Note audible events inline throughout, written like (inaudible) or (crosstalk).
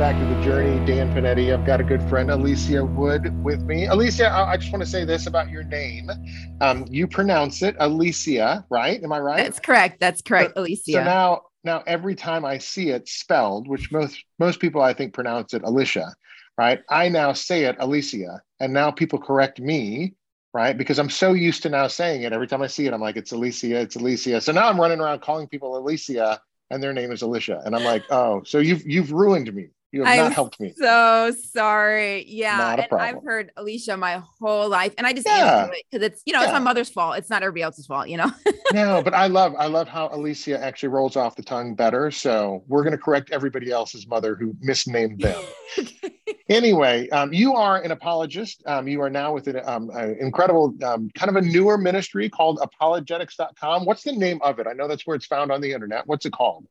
Back to the journey. Dan Panetti. I've got a good friend, Alycia Wood, with me. Alicia, I, I just want to say this about your name. Um, you pronounce it Alicia, right? Am I right? That's correct. That's correct, So- Alicia. So now, now every time I see it spelled, which most most people I think pronounce it Alicia, right? I now say it Alicia, and now people correct me, right? Because I'm so used to now saying it. Every time I see it, I'm like, it's Alicia, it's Alicia. So now I'm running around calling people Alicia, and their name is Alicia, and I'm like, oh, so you've you've ruined me. You have I'm not helped me. so sorry. Yeah. And problem. I've heard Alicia my whole life. And I just Yeah. it because it's, you know, it's my mother's fault. It's not everybody else's fault, you know? (laughs) no, but I love I love how Alicia actually rolls off the tongue better. So we're going to correct everybody else's mother who misnamed them. (laughs) anyway, um, you are an apologist. Um, you are now with an um, an incredible um, kind of a newer ministry called apologetics.com. What's the name of it? I know that's where it's found on the internet. What's it called?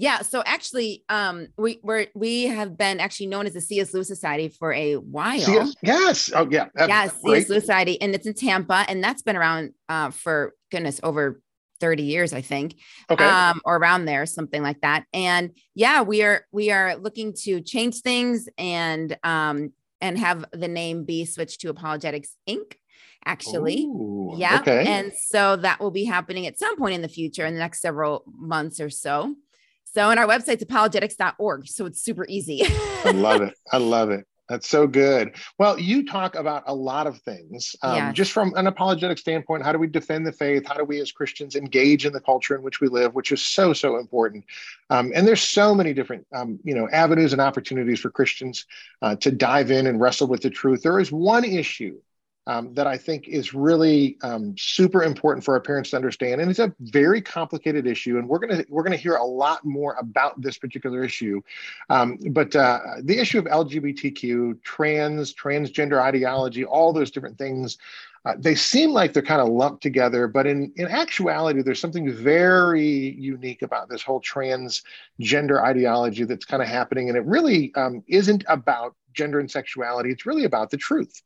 Yeah. So actually, um, we we're we have been actually known as the C.S. Lewis Society for a while. CS yes. Oh, yeah. That's Yes, great. C.S. Lewis Society. And it's in Tampa. And that's been around uh, for goodness, over 30 years, I think. Okay. um, or around there, something like that. And yeah, we are we are looking to change things and um, and have the name be switched to Apologetics Inc. Actually, Ooh, yeah. Okay. And so that will be happening at some point in the future, in the next several months or so. So, and our website's apologetics.org. So it's super easy. (laughs) I love it. I love it. That's so good. Well, you talk about a lot of things, um, Yes. just from an apologetic standpoint. How do we defend the faith? How do we, as Christians, engage in the culture in which we live, which is so so important. Um, and there's so many different, um, you know, avenues and opportunities for Christians uh, to dive in and wrestle with the truth. There is one issue um, that I think is really um, super important for our parents to understand, and it's a very complicated issue. And we're gonna we're gonna hear a lot more about this particular issue. Um, but uh, the issue of LGBTQ, trans, transgender ideology, all those different things, uh, they seem like they're kind of lumped together. But in in actuality, there's something very unique about this whole transgender ideology that's kind of happening, and it really um, isn't about gender and sexuality. It's really about the truth.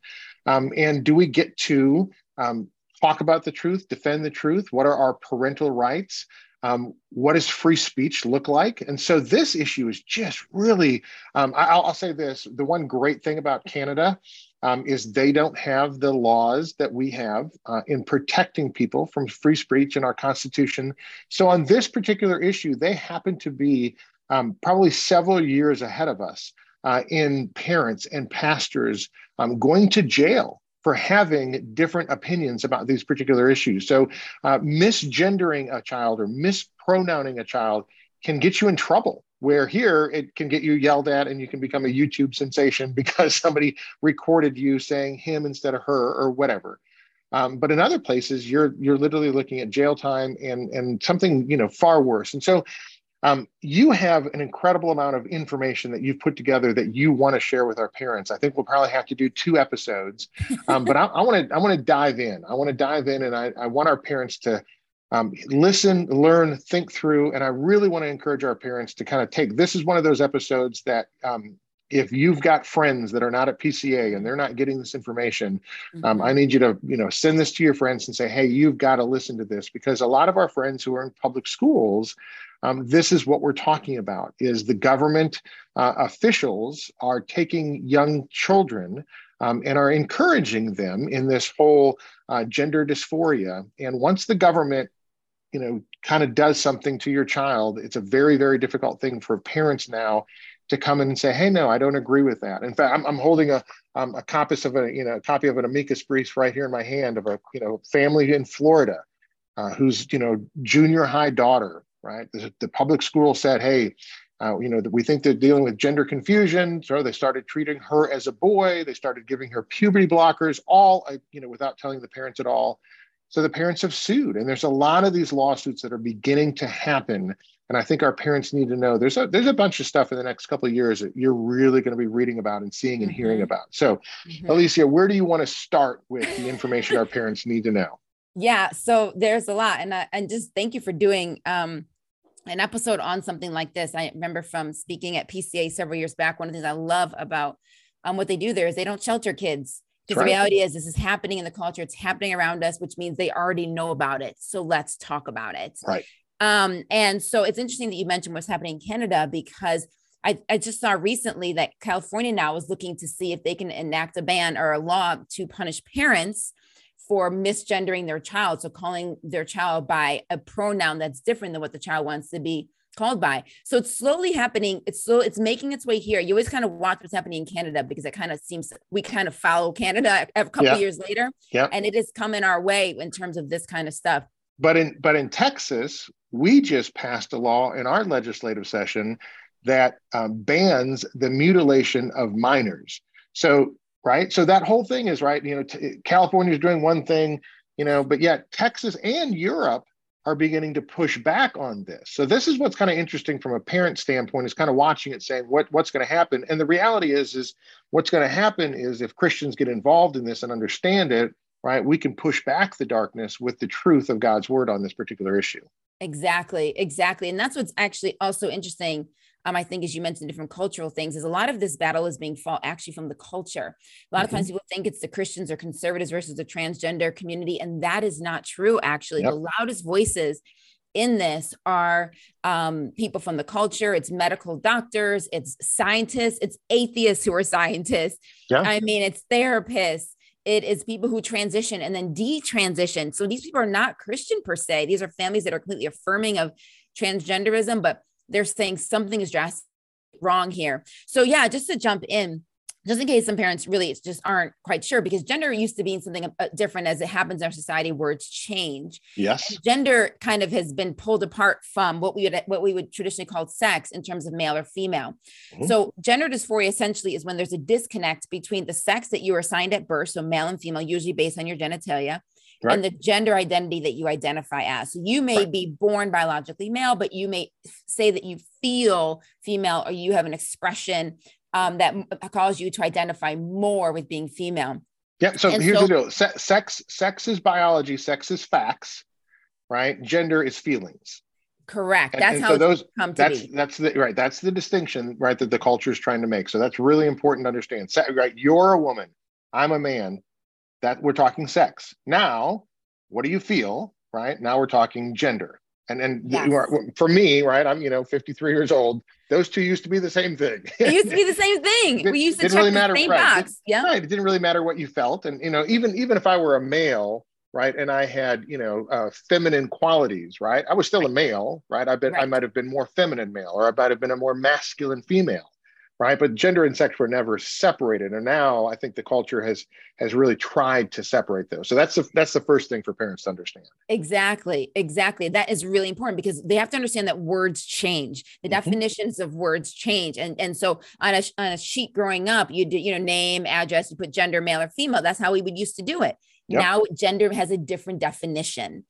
Um, and do we get to um, talk about the truth, defend the truth? What are our parental rights? Um, what does free speech look like? And so this issue is just really, um, I, will I'll say this the one great thing about Canada um, is they don't have the laws that we have uh, in protecting people from free speech in our Constitution. So on this particular issue, they happen to be um, probably several years ahead of us uh, in parents and pastors um, going to jail for having different opinions about these particular issues. So, uh, misgendering a child or mispronouncing a child can get you in trouble. Where here it can get you yelled at and you can become a YouTube sensation (laughs) because somebody recorded you saying him instead of her or whatever. Um, but in other places, you're you're literally looking at jail time and and something you know far worse. And so um, you have an incredible amount of information that you've put together that you want to share with our parents. I think we'll probably have to do two episodes, um, but I want to I want to dive in. I want to dive in, and I, I want our parents to um, listen, learn, think through, and I really want to encourage our parents to kind of take. This is one of those episodes that. Um, if you've got friends that are not at PCA and they're not getting this information, um, Mhm. I need you to, you know, send this to your friends and say, "Hey, you've got to listen to this," because a lot of our friends who are in public schools, um, this is what we're talking about: is the government uh, officials are taking young children um, and are encouraging them in this whole uh, gender dysphoria. And once the government, you know, kind of does something to your child, it's a very, very difficult thing for parents now to come in and say, "Hey, no, I don't agree with that." In fact, I'm, I'm holding a um, a copy of a you know a copy of an amicus brief right here in my hand of a you know family in Florida uh, whose you know junior high daughter, right? The, the public school said, "Hey." Uh, you know, that we think they're dealing with gender confusion. So they started treating her as a boy. They started giving her puberty blockers, all, uh, you know, without telling the parents at all. So the parents have sued, and there's a lot of these lawsuits that are beginning to happen. And I think our parents need to know there's a there's a bunch of stuff in the next couple of years that you're really going to be reading about and seeing and mm-hmm. hearing about. So, mm-hmm. Alycia, where do you want to start with the information our parents need to know? Yeah, so there's a lot, and I, and just thank you for doing um, an episode on something like this. I remember from speaking at PCA several years back. One of the things I love about um, what they do there is they don't shelter kids because right. the reality is, this is happening in the culture. It's happening around us, which means they already know about it. So let's talk about it. Right. Um, and so it's interesting that you mentioned what's happening in Canada because I, I just saw recently that California now is looking to see if they can enact a ban or a law to punish parents for misgendering their child. So calling their child by a pronoun that's different than what the child wants to be called by. So it's slowly happening. It's slow, it's making its way here. You always kind of watch what's happening in Canada because it kind of seems we kind of follow Canada (laughs) a couple yeah. years later. Yeah. And it is coming our way in terms of this kind of stuff. But in but in Texas, we just passed a law in our legislative session that um, bans the mutilation of minors. So right, so that whole thing is right. You know, t- California is doing one thing, you know, but yet Texas and Europe are beginning to push back on this. So this is what's kind of interesting from a parent standpoint is kind of watching it saying what what's going to happen. And the reality is is what's going to happen is if Christians get involved in this and understand it, right, we can push back the darkness with the truth of God's word on this particular issue. Exactly, exactly. And that's what's actually also interesting um, I think, as you mentioned, different cultural things, is a lot of this battle is being fought actually from the culture. A lot mm-hmm. of times people think it's the Christians or conservatives versus the transgender community, and that is not true, actually. Yep. The loudest voices in this are um, people from the culture, it's medical doctors, it's scientists, it's atheists who are scientists. Yeah. I mean, it's therapists. It is people who transition and then detransition. So these people are not Christian per se. These are families that are completely affirming of transgenderism, but they're saying something is drastic wrong here. So yeah, just to jump in, just in case some parents really just aren't quite sure because gender used to be something uh, different as it happens in our society words change yes and gender kind of has been pulled apart from what we would what we would traditionally call sex in terms of male or female mm-hmm. so gender dysphoria essentially is when there's a disconnect between the sex that you were assigned at birth so male and female usually based on your genitalia right. and the gender identity that you identify as. So you may right. be born biologically male, but you may say that you feel female or you have an expression um, that calls you to identify more with being female. Yeah. So and here's so, the deal: Se- sex, sex is biology. Sex is facts, right? Gender is feelings. Correct. That's and, how so those come to that's, be. That's the right. That's the distinction, right? That the culture is trying to make. So that's really important to understand. Right. You're a woman. I'm a man that we're talking sex. Now, what do you feel? Right now, we're talking gender. And and yes. for me, right, I'm you know 53 years old. Those two used to be the same thing. it used to be (laughs) the same thing. we used to check really the matter, same right. box. Yeah, right. It didn't really matter what you felt, and you know even even if I were a male, right, and I had you know uh, feminine qualities, right, I was still right. a male, right. I bet right. I might have been more feminine male, or I might have been a more masculine female right? But gender and sex were never separated. And now i think the culture has has really tried to separate those. So that's the that's the first thing for parents to understand. Exactly exactly. That is really important because they have to understand that words change. The mm-hmm. definitions of words change. And and so on a on a sheet growing up you do you know name address you put gender male or female. That's how we would used to do it Yep. Now, gender has a different definition.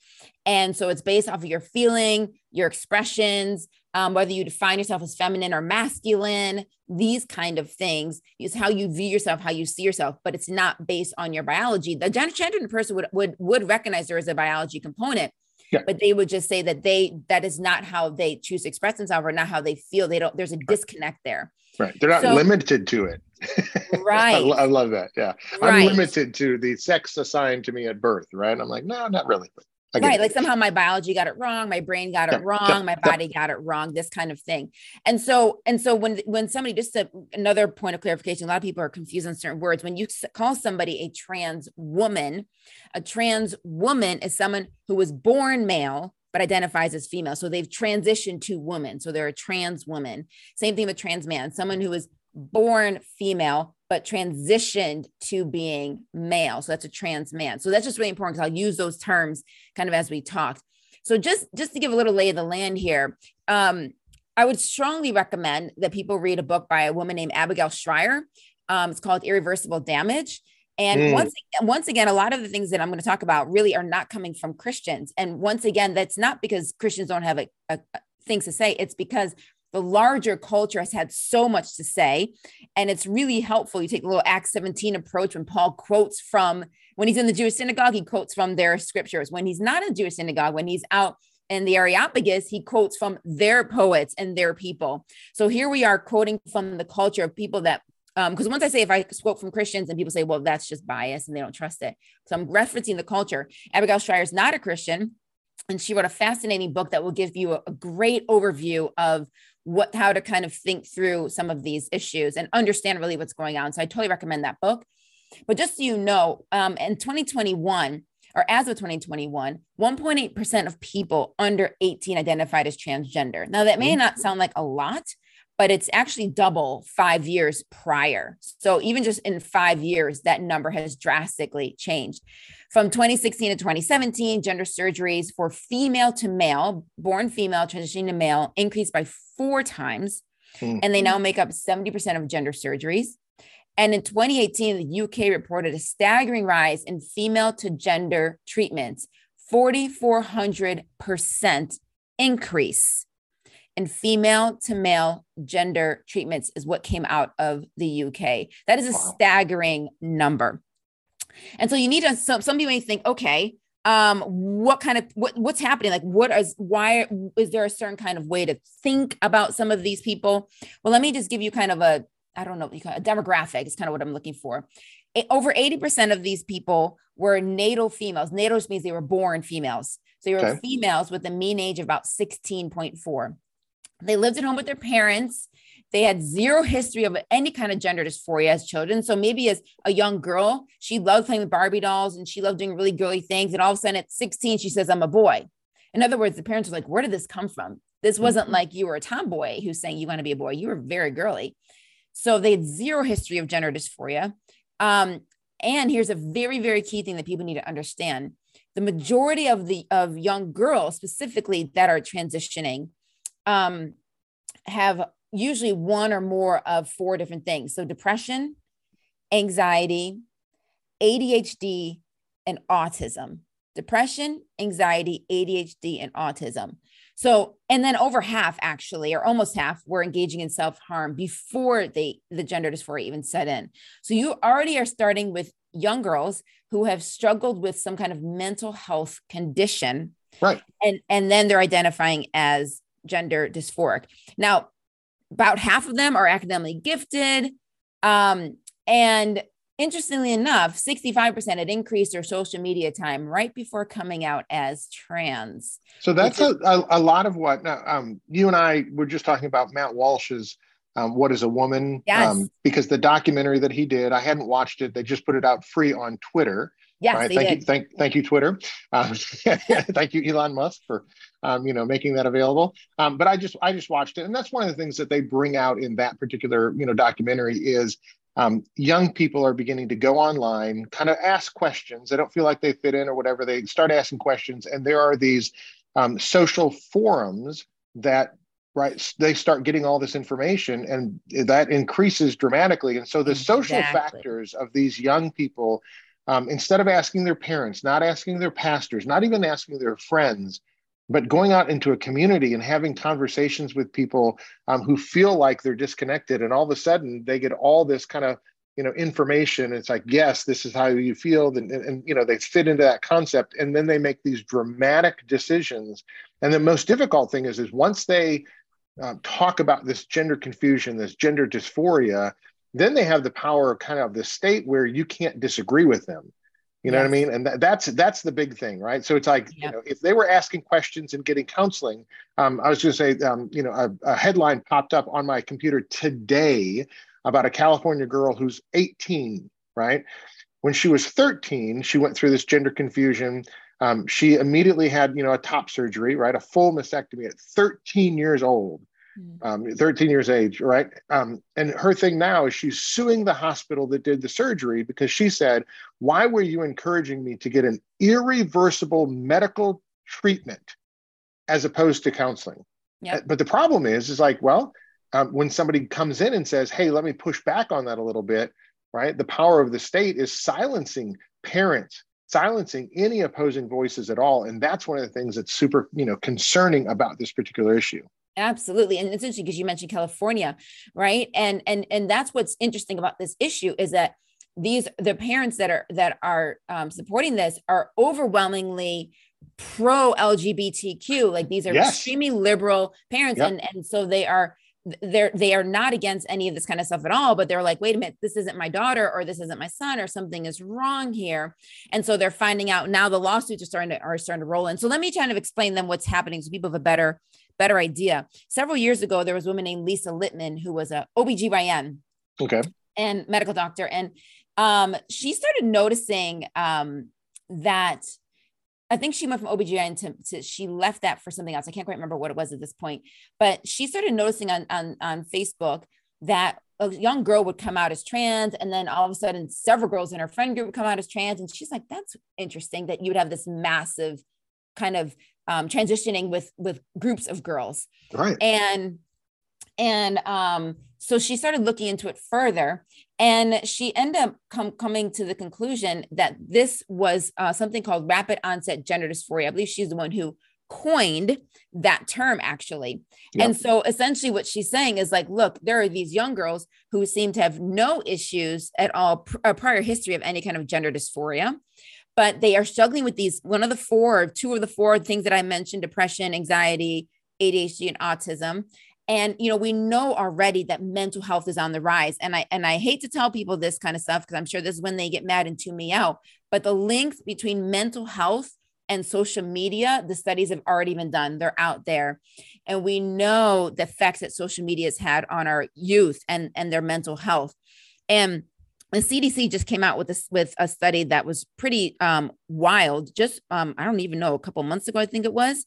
And so it's based off of your feeling, your expressions, um, whether you define yourself as feminine or masculine, these kind of things is how you view yourself, how you see yourself, but it's not based on your biology. The gender person would, would, would recognize there is a biology component, yeah. but they would just say that they that is not how they choose to express themselves or not how they feel. They don't. There's a disconnect there. Right. They're not so, limited to it. (laughs) Right. I, I, love that. Yeah. Right. I'm limited to the sex assigned to me at birth. Right. I'm like, no, not really. Right like somehow my biology got it wrong my brain got it yeah, wrong yeah, my body yeah. got it wrong this kind of thing and so and so when when somebody just a, another point of clarification a lot of people are confused on certain words when you call somebody a trans woman a trans woman is someone who was born male but identifies as female so they've transitioned to woman so they're a trans woman same thing with trans man someone who is born female but transitioned to being male. So that's a trans man. So that's just really important because I'll use those terms kind of as we talked. So just just to give a little lay of the land here, um, I would strongly recommend that people read a book by a woman named Abigail Shrier. Um, it's called Irreversible Damage. And mm. once once again, a lot of the things that I'm going to talk about really are not coming from Christians. And once again, that's not because Christians don't have a, a, a things to say. It's because the larger culture has had so much to say. And it's really helpful. You take the little Acts 17 approach when Paul quotes from, when he's in the Jewish synagogue, he quotes from their scriptures. When he's not in the Jewish synagogue, when he's out in the Areopagus, he quotes from their poets and their people. So here we are quoting from the culture of people that because um, once I say if I quote from Christians and people say, well, that's just bias and they don't trust it. So I'm referencing the culture. Abigail Shrier is not a Christian. And she wrote a fascinating book that will give you a, a great overview of what how to kind of think through some of these issues and understand really what's going on. So I totally recommend that book. But just so you know, um, in 2021, or as of 2021, 1.8% of people under 18 identified as transgender. Now, that may not sound like a lot, but it's actually double five years prior. So even just in five years, that number has drastically changed. From 2016 to 2017, gender surgeries for female to male, born female, transitioning to male, increased by four times. Mm-hmm. And they now make up 70% of gender surgeries. And in 2018, the UK reported a staggering rise in female to gender treatments, 4,400% increase in female to male gender treatments is what came out of the UK. That is a wow. staggering number. And so you need to, some, some people may think, okay, um, what kind of, what, what's happening? Like, what is, why is there a certain kind of way to think about some of these people? Well, let me just give you kind of a, I don't know, a demographic is kind of what I'm looking for. Over 80% of these people were natal females. Natal means they were born females. So you were okay. females with a mean age of about 16.4. They lived at home with their parents. They had zero history of any kind of gender dysphoria as children. So maybe as a young girl, she loved playing with Barbie dolls and she loved doing really girly things. And all of a sudden at 16, she says, I'm a boy. In other words, the parents were like, Where did this come from? This wasn't mm-hmm. like you were a tomboy who's saying you want to be a boy. You were very girly. So they had zero history of gender dysphoria. Um, and here's a very, very key thing that people need to understand. The majority of the of young girls specifically that are transitioning um, have usually one or more of four different things. So depression, anxiety, ADHD, and autism. Depression, anxiety, ADHD, and autism. So, and then over half actually, or almost half, were engaging in self harm before they the gender dysphoria even set in. So you already are starting with young girls who have struggled with some kind of mental health condition, right? And and then they're identifying as gender dysphoric. Now, about half of them are academically gifted, um, and interestingly enough, 65% had increased their social media time right before coming out as trans. So that's a, a, a, lot of what now, um, you and I were just talking about Matt Walsh's um, What is a Woman? Yes. Um, because the documentary that he did, I hadn't watched it. They just put it out free on Twitter. Yes, right? thank did. you, thank, thank you, Twitter. Um, (laughs) thank you, Elon Musk, for um, you know making that available. Um, but I just I just watched it, and that's one of the things that they bring out in that particular you know documentary is um, young people are beginning to go online, kind of ask questions. They don't feel like they fit in or whatever. They start asking questions, and there are these um, social forums that right they start getting all this information and that increases dramatically and so the social factors of these young people um, instead of asking their parents not asking their pastors not even asking their friends but going out into a community and having conversations with people um, who feel like they're disconnected. And all of a sudden they get all this kind of you know information. It's like yes this is how you feel. And, and, and, you know they fit into that concept. And then they make these dramatic decisions. And the most difficult thing is is once they uh, talk about this gender confusion this gender dysphoria then they have the power of kind of the state where you can't disagree with them you know yes. what I mean? And that, that's that's the big thing, right? So it's like you know, if they were asking questions and getting counseling, um, I was going to say, um, you know, a, a, headline popped up on my computer today about a California girl who's 18, right? When she was 13, she went through this gender confusion. Um, she immediately had, you know, a top surgery, right? A full mastectomy at 13 years old. Hmm. um, 13 years age, right? Um, and her thing now is she's suing the hospital that did the surgery because she said, Why were you encouraging me to get an irreversible medical treatment as opposed to counseling? Yep. Uh, but the problem is, is like, well, um, when somebody comes in and says, Hey, let me push back on that a little bit, right? The power of the state is silencing parents, silencing any opposing voices at all. And that's one of the things that's super, you know, concerning about this particular issue. Absolutely. And it's interesting because you mentioned California, right? And and and that's what's interesting about this issue is that these the parents that are that are um, supporting this are overwhelmingly pro LGBTQ. Like these are yes. extremely liberal parents, yep. and and so they are they're they are not against any of this kind of stuff at all but they're like wait a minute this isn't my daughter or this isn't my son or something is wrong here and so they're finding out now the lawsuits are starting to are starting to roll in so let me kind of explain them what's happening so people have a better better idea several years ago there was a woman named lisa littman who was a obgyn okay and medical doctor and um, she started noticing um, that I think she went from OBGYN to, to, she left that for something else. I can't quite remember what it was at this point, but she started noticing on, on, on Facebook that a young girl would come out as trans and then all of a sudden several girls in her friend group would come out as trans. And she's like, that's interesting that you would have this massive kind of um, transitioning with, with groups of girls. Right. And, and um, so she started looking into it further and she ended up com- coming to the conclusion that this was uh, something called rapid onset gender dysphoria. I believe she's the one who coined that term actually. Yep. And so essentially what she's saying is like, look, there are these young girls who seem to have no issues at all, pr- a prior history of any kind of gender dysphoria, but they are struggling with these one of the four, two of the four things that I mentioned depression, anxiety, ADHD, and autism. And you know we know already that mental health is on the rise. And i and i hate to tell people this kind of stuff because i'm sure this is when they get mad and tune me out but the links between mental health and social media the studies have already been done. They're out there. And we know the effects that social media has had on our youth and and their mental health. And the CDC just came out with this with a study that was pretty um, wild. Just um, I don't even know a couple months ago, I think it was,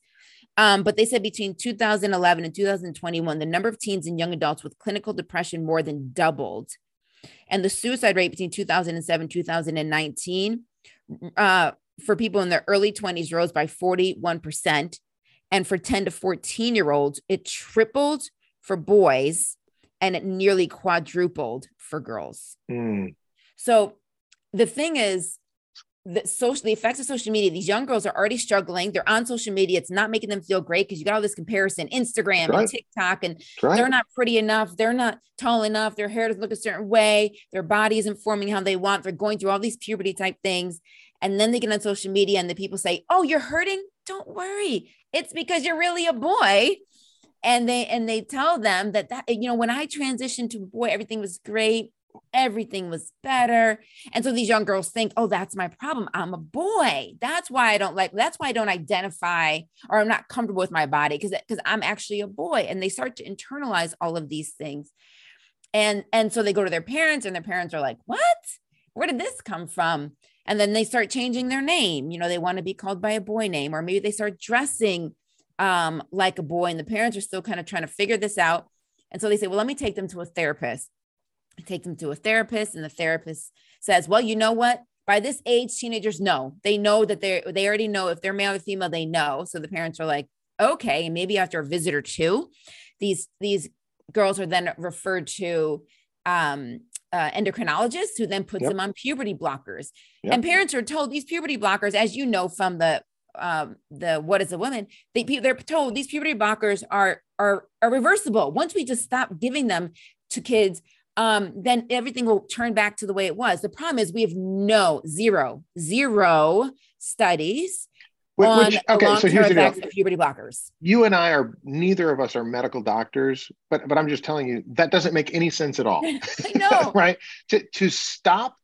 um, but they said between 2011 and 2021, the number of teens and young adults with clinical depression more than doubled. And the suicide rate between 2007 2019 uh, for people in their early 20s rose by 41%. And for 10 to 14 year olds, it tripled for boys and it nearly quadrupled for girls. Mm. So the thing is, the social the effects of social media these young girls are already struggling. They're on social media. It's not making them feel great because you got all this comparison instagram right. and tiktok and right. they're not pretty enough. They're not tall enough. Their hair doesn't look a certain way. Their body isn't forming how they want. They're going through all these puberty type things. And then they get on social media and the people say oh you're hurting? Don't worry. It's because you're really a boy and they and they tell them that that you know when i transitioned to a boy everything was great everything was better. And so these young girls think, oh, that's my problem. I'm a boy. That's why I don't like, that's why I don't identify or I'm not comfortable with my body because because I'm actually a boy. And they start to internalize all of these things. And and so they go to their parents and their parents are like, what? Where did this come from? And then they start changing their name. You know, they want to be called by a boy name, or maybe they start dressing um, like a boy, and the parents are still kind of trying to figure this out. And so they say, well, let me take them to a therapist take them to a therapist and the therapist says well you know what by this age teenagers know they know that they they already know if they're male or female they know so the parents are like okay maybe after a visit or two these these girls are then referred to um, uh, endocrinologists who then puts yep. them on puberty blockers yep. and parents are told these puberty blockers as you know from the um, the what is a woman they they're told these puberty blockers are are are reversible once we just stop giving them to kids um, then everything will turn back to the way it was. The problem is we have no zero zero studies which, on which, okay, so here's effects of puberty blockers. You and I are neither of us are medical doctors, but but I'm just telling you that doesn't make any sense at all. (laughs) I (laughs) know, right? To to stop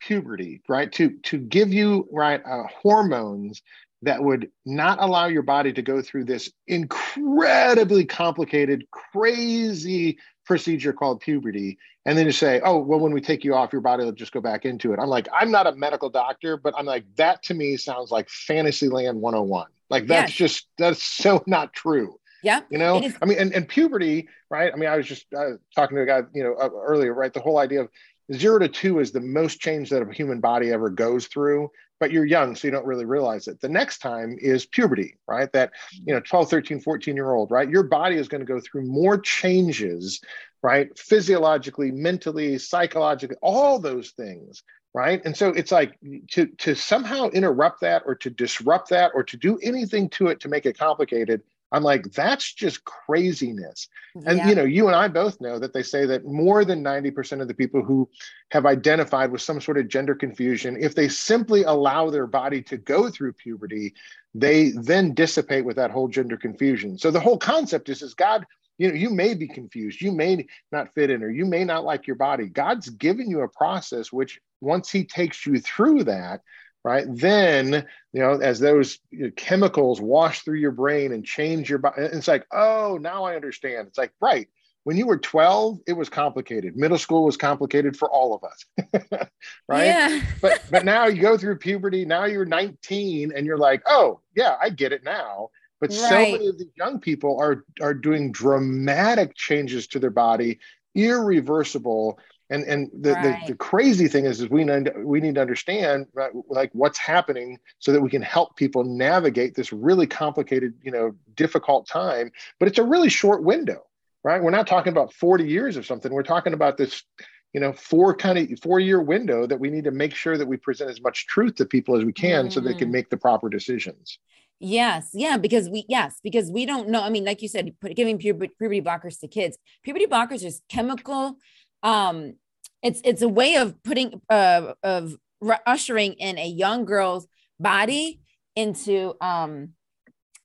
puberty, right? To to give you right uh, hormones that would not allow your body to go through this incredibly complicated, crazy procedure called puberty. And then to say oh well when we take you off your body will just go back into it. I'm like i'm not a medical doctor but i'm like that to me sounds like fantasyland 101 like that's yes. just that's so not true. Yeah you know? I mean and, and puberty right? I mean i was just uh, talking to a guy you know uh, earlier right? The whole idea of zero to two is the most change that a human body ever goes through but you're young so you don't really realize it the next time is puberty right that you know 12 13 14 year old right your body is going to go through more changes right? Physiologically, mentally, psychologically, all those things, right? And so it's like to to somehow interrupt that or to disrupt that or to do anything to it to make it complicated. I'm like, that's just craziness. And Yeah. you know, you and I both know that they say that more than 90% of the people who have identified with some sort of gender confusion, if they simply allow their body to go through puberty, they then dissipate with that whole gender confusion. So the whole concept is, is God, you know, you may be confused, you may not fit in, or you may not like your body. God's given you a process which once he takes you through that, right, then you know, as those you know, chemicals wash through your brain and change your body, it's like, oh, now I understand. It's like, right. When you were 12, it was complicated. Middle school was complicated for all of us. (laughs) right (laughs) but but now you go through puberty now you're 19 and you're like oh yeah i get it now but so many of these young people are are doing dramatic changes to their body irreversible and and the, Right. the, the crazy thing is is we need we need to understand right, like what's happening so that we can help people navigate this really complicated you know difficult time but it's a really short window right we're not talking about 40 years of something we're talking about this you know four kind of four year window that we need to make sure that we present as much truth to people as we can so they can Mm. make the proper decisions Yes, yeah, because we yes, because we don't know. I mean, like you said, put, giving puberty, puberty blockers to kids. Puberty blockers is chemical. Um, it's it's a way of putting uh of ushering in a young girl's body into um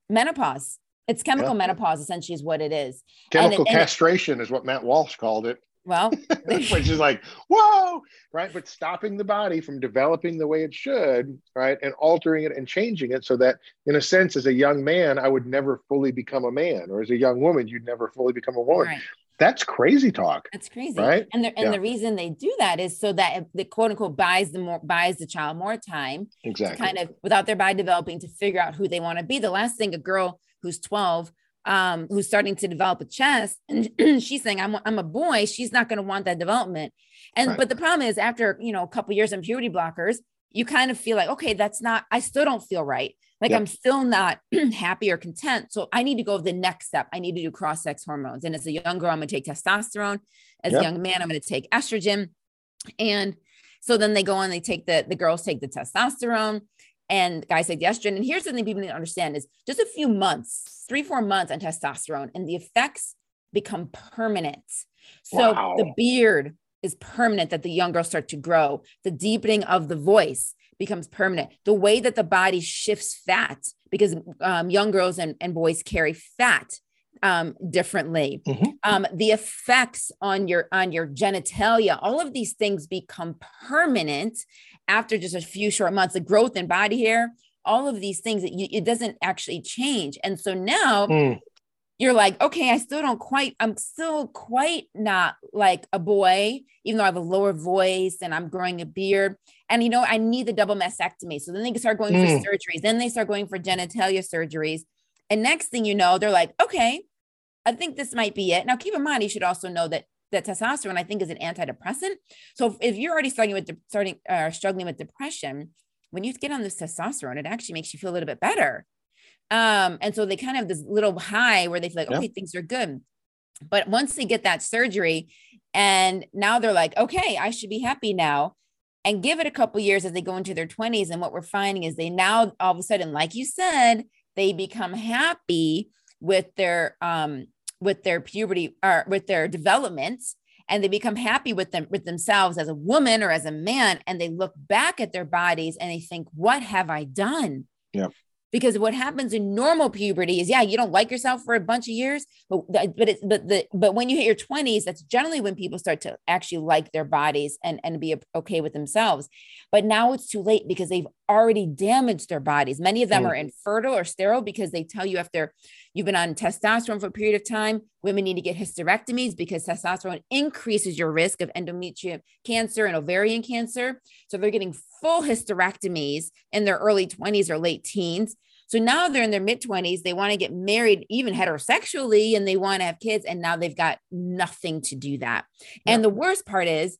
menopause. It's chemical Yeah. menopause, essentially, is what it is. And it- chemical and castration is what matt walsh called it Well, (laughs) which is like whoa right but stopping the body from developing the way it should right and altering it and changing it so that in a sense as a young man i would never fully become a man or as a young woman you'd never fully become a woman right. That's crazy talk That's crazy. Right? And the and Yeah. the reason they do that is so that the quote unquote buys the more buys the child more time exactly kind of without their body developing to figure out who they want to be. The last thing a girl who's 12 um who's starting to develop a chest and (clears throat) she's saying I'm I'm a boy, she's not going to want that development. And Right. but the problem is after, you know, a couple years on puberty blockers, you kind of feel like okay, that's not I still don't feel right. Like Yep. I'm still not (clears throat) happy or content. So I need to go the next step. I need to do cross-sex hormones. And as a young girl, I'm going to take testosterone. As Yep. a young man, I'm going to take estrogen. And so then they go on, they take the the girls take the testosterone and guys take the estrogen. And here's the thing people need to understand is just a few months, three, four months on testosterone, and the effects become permanent. So Wow. the beard is permanent that the young girls start to grow. The deepening of the voice becomes permanent. The way that the body shifts fat, because um, young girls and, and boys carry fat um, differently. Mhm. Um, the effects on your on your genitalia, all of these things become permanent after just a few short months. The growth in body hair, all of these things, it, it doesn't actually change. And so now Mm, you're like, okay, I still don't quite, I'm still quite not like a boy, even though I have a lower voice and I'm growing a beard. And you know, I need the double mastectomy. So then they start going Mm. for surgeries. Then they start going for genitalia surgeries. And next thing you know, they're like, okay, I think this might be it. Now, keep in mind, you should also know that that testosterone, I think, is an antidepressant. So if, you're already starting with de- starting uh, struggling with depression, when you get on this testosterone, it actually makes you feel a little bit better. Um, and so they kind of have this little high where they feel like, Yeah. okay, things are good. But once they get that surgery, and now they're like, okay, I should be happy now. And give it a couple years as they go into their 20s. And what we're finding is they now all of a sudden, like you said, they become happy with their um with their puberty or with their developments and they become happy with them with themselves as a woman or as a man and they look back at their bodies and they think what have i done Yep. Because what happens in normal puberty is yeah you don't like yourself for a bunch of years but but it's but the but when you hit your 20s that's generally when people start to actually like their bodies and and be okay with themselves but now it's too late because they've already damaged their bodies many of them Mm. are infertile or sterile because they tell you after you've been on testosterone for a period of time women need to get hysterectomies because testosterone increases your risk of endometrium cancer and ovarian cancer so they're getting full hysterectomies in their early 20s or late teens so now they're in their mid 20s. They want to get married, even heterosexually, and they want to have kids. And now they've got nothing to do that. And the worst part is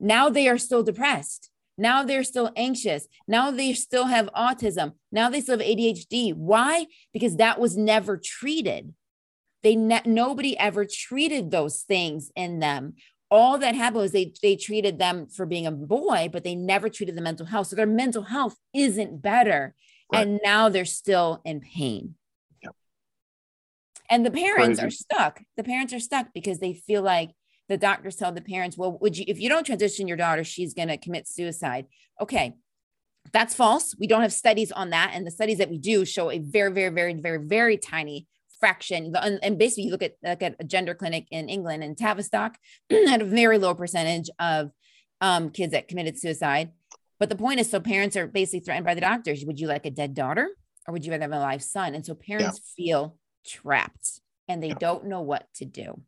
now they are still depressed. Now they're still anxious. Now they still have autism. Now they still have ADHD. Why? Because that was never treated. they ne- nobody ever treated those things in them all that happened was they they treated them for being a boy but they never treated the mental health so their mental health isn't better right. and now they're still in pain yep. and the parents Crazy. are stuck the parents are stuck because they feel like the doctors tell the parents well would you if you don't transition your daughter she's going to commit suicide okay that's false we don't have studies on that and the studies that we do show a very very very very very tiny fraction. And basically, you look at look at a gender clinic in England and Tavistock (clears throat) had a very low percentage of um, kids that committed suicide. But the point is, so parents are basically threatened by the doctors. Would you like a dead daughter, or would you rather have a live son? And so parents yeah. feel trapped and they yeah. don't know what to do.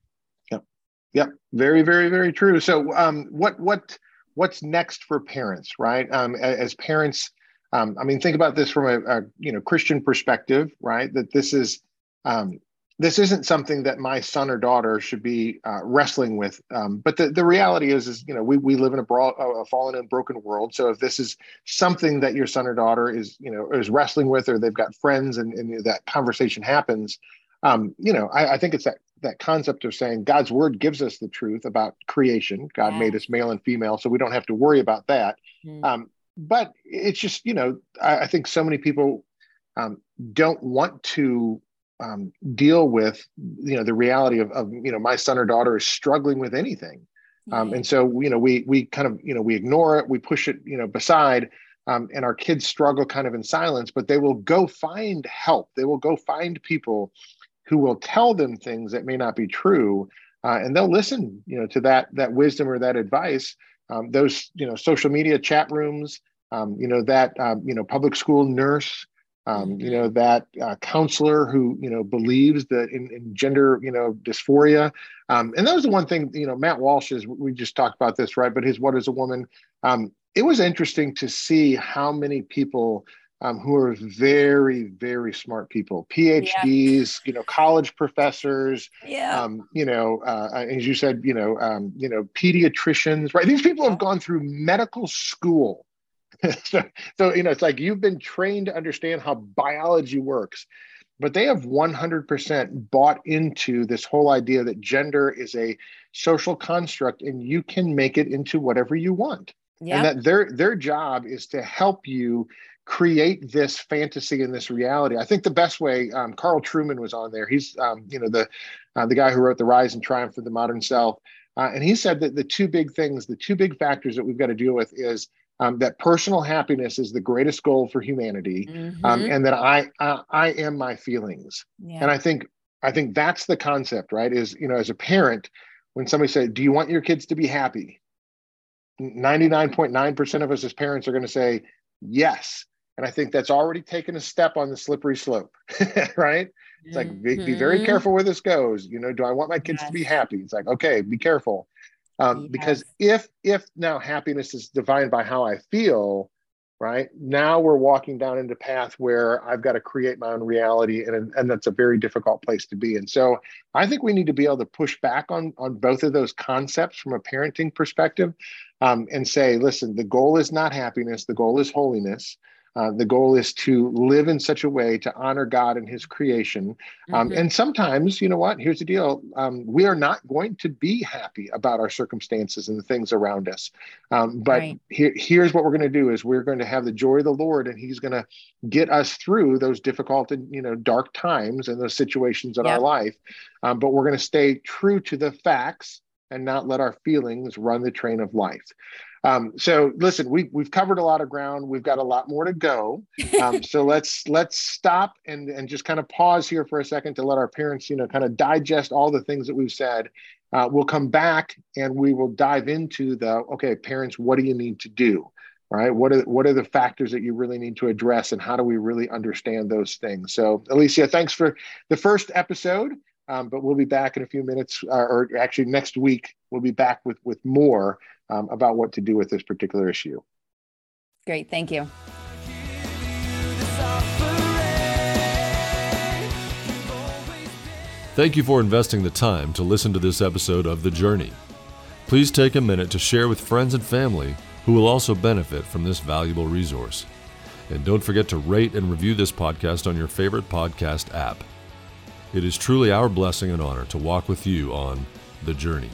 Yep. Very, very, very true. So, um, what what what's next for parents, right? Um, as parents, um, I mean, think about this from a, a, you know Christian perspective, right? That this is um, this isn't something that my son or daughter should be uh, wrestling with. Um, but the, the reality is, is you know, we, we live in a, broad, a fallen and broken world. So if this is something that your son or daughter is, you know, is wrestling with, or they've got friends and, and that conversation happens, um, you know, I, I, think it's that that concept of saying God's word gives us the truth about creation. God yeah. made us male and female, so we don't have to worry about that. Mm. Um, but it's just, you know, I, I think so many people um, don't want to um, deal with you know the reality of, of you know my son or daughter is struggling with anything um, and so you know we we kind of you know we ignore it we push it you know beside um, and our kids struggle kind of in silence but they will go find help they will go find people who will tell them things that may not be true uh, and they'll listen you know to that that wisdom or that advice. Um, those you know social media chat rooms um, you know that um, you know public school nurse um, you know that uh, counselor who you know believes that in, in gender you know dysphoria. Um, and that was the one thing you know matt walsh is we just talked about this right? But his what is a woman um, it was interesting to see how many people um, who are very very smart people phds yeah. you know college professors yeah. Um, you know uh, as you said you know um, you know pediatricians right these people have gone through medical school (laughs) so, so, you know, it's like you've been trained to understand how biology works, but they have 100% bought into this whole idea that gender is a social construct and you can make it into whatever you want. And that their their job is to help you create this fantasy and this reality. I think the best way, um, Carl Trueman was on there. He's, um, you know, the uh, the guy who wrote The Rise and Triumph of the Modern Self. Uh, and he said that the two big things, the two big factors that we've got to deal with is um, that personal happiness is the greatest goal for humanity, um, mm-hmm. and that I, I, I am my feelings. Yeah. And I think I think that's the concept, right? Is you know, as a parent, when somebody said, "Do you want your kids to be happy?" Ninety nine point nine percent of us as parents are going to say yes, and I think that's already taken a step on the slippery slope, (laughs) right? It's like be, be, very mm-hmm. careful where this goes. You know, do I want my kids yes. to be happy? It's like okay, be careful um, yes. because if if now happiness is defined by how i feel right? Now we're walking down into path where i've got to create my own reality and and that's a very difficult place to be and so i think we need to be able to push back on on both of those concepts from a parenting perspective um, and say listen the goal is not happiness the goal is holiness uh, the goal is to live in such a way to honor God and His creation. Um, mm-hmm. And sometimes, you know what? Here's the deal: um, we are not going to be happy about our circumstances and the things around us. Um, but right. here, here's what we're going to do: is we're going to have the joy of the Lord, and He's going to get us through those difficult and you know dark times and those situations in our life. Um, but we're going to stay true to the facts and not let our feelings run the train of life. Um, so listen, we, we've covered a lot of ground. We've got a lot more to go. Um, (laughs) so let's let's stop and, and just kind of pause here for a second to let our parents, you know, kind of digest all the things that we've said. Uh, we'll come back and we will dive into the okay, parents, what do you need to do? Right? What are what are the factors that you really need to address, and how do we really understand those things? So, Alycia, thanks for the first episode. Um, but we'll be back in a few minutes, uh, or actually next week, we'll be back with with more um, about what to do with this particular issue. Great, thank you. Thank you for investing the time to listen to this episode of The Journey. Please take a minute to share with friends and family who will also benefit from this valuable resource. And don't forget to rate and review this podcast on your favorite podcast app. It is truly our blessing and honor to walk with you on the journey.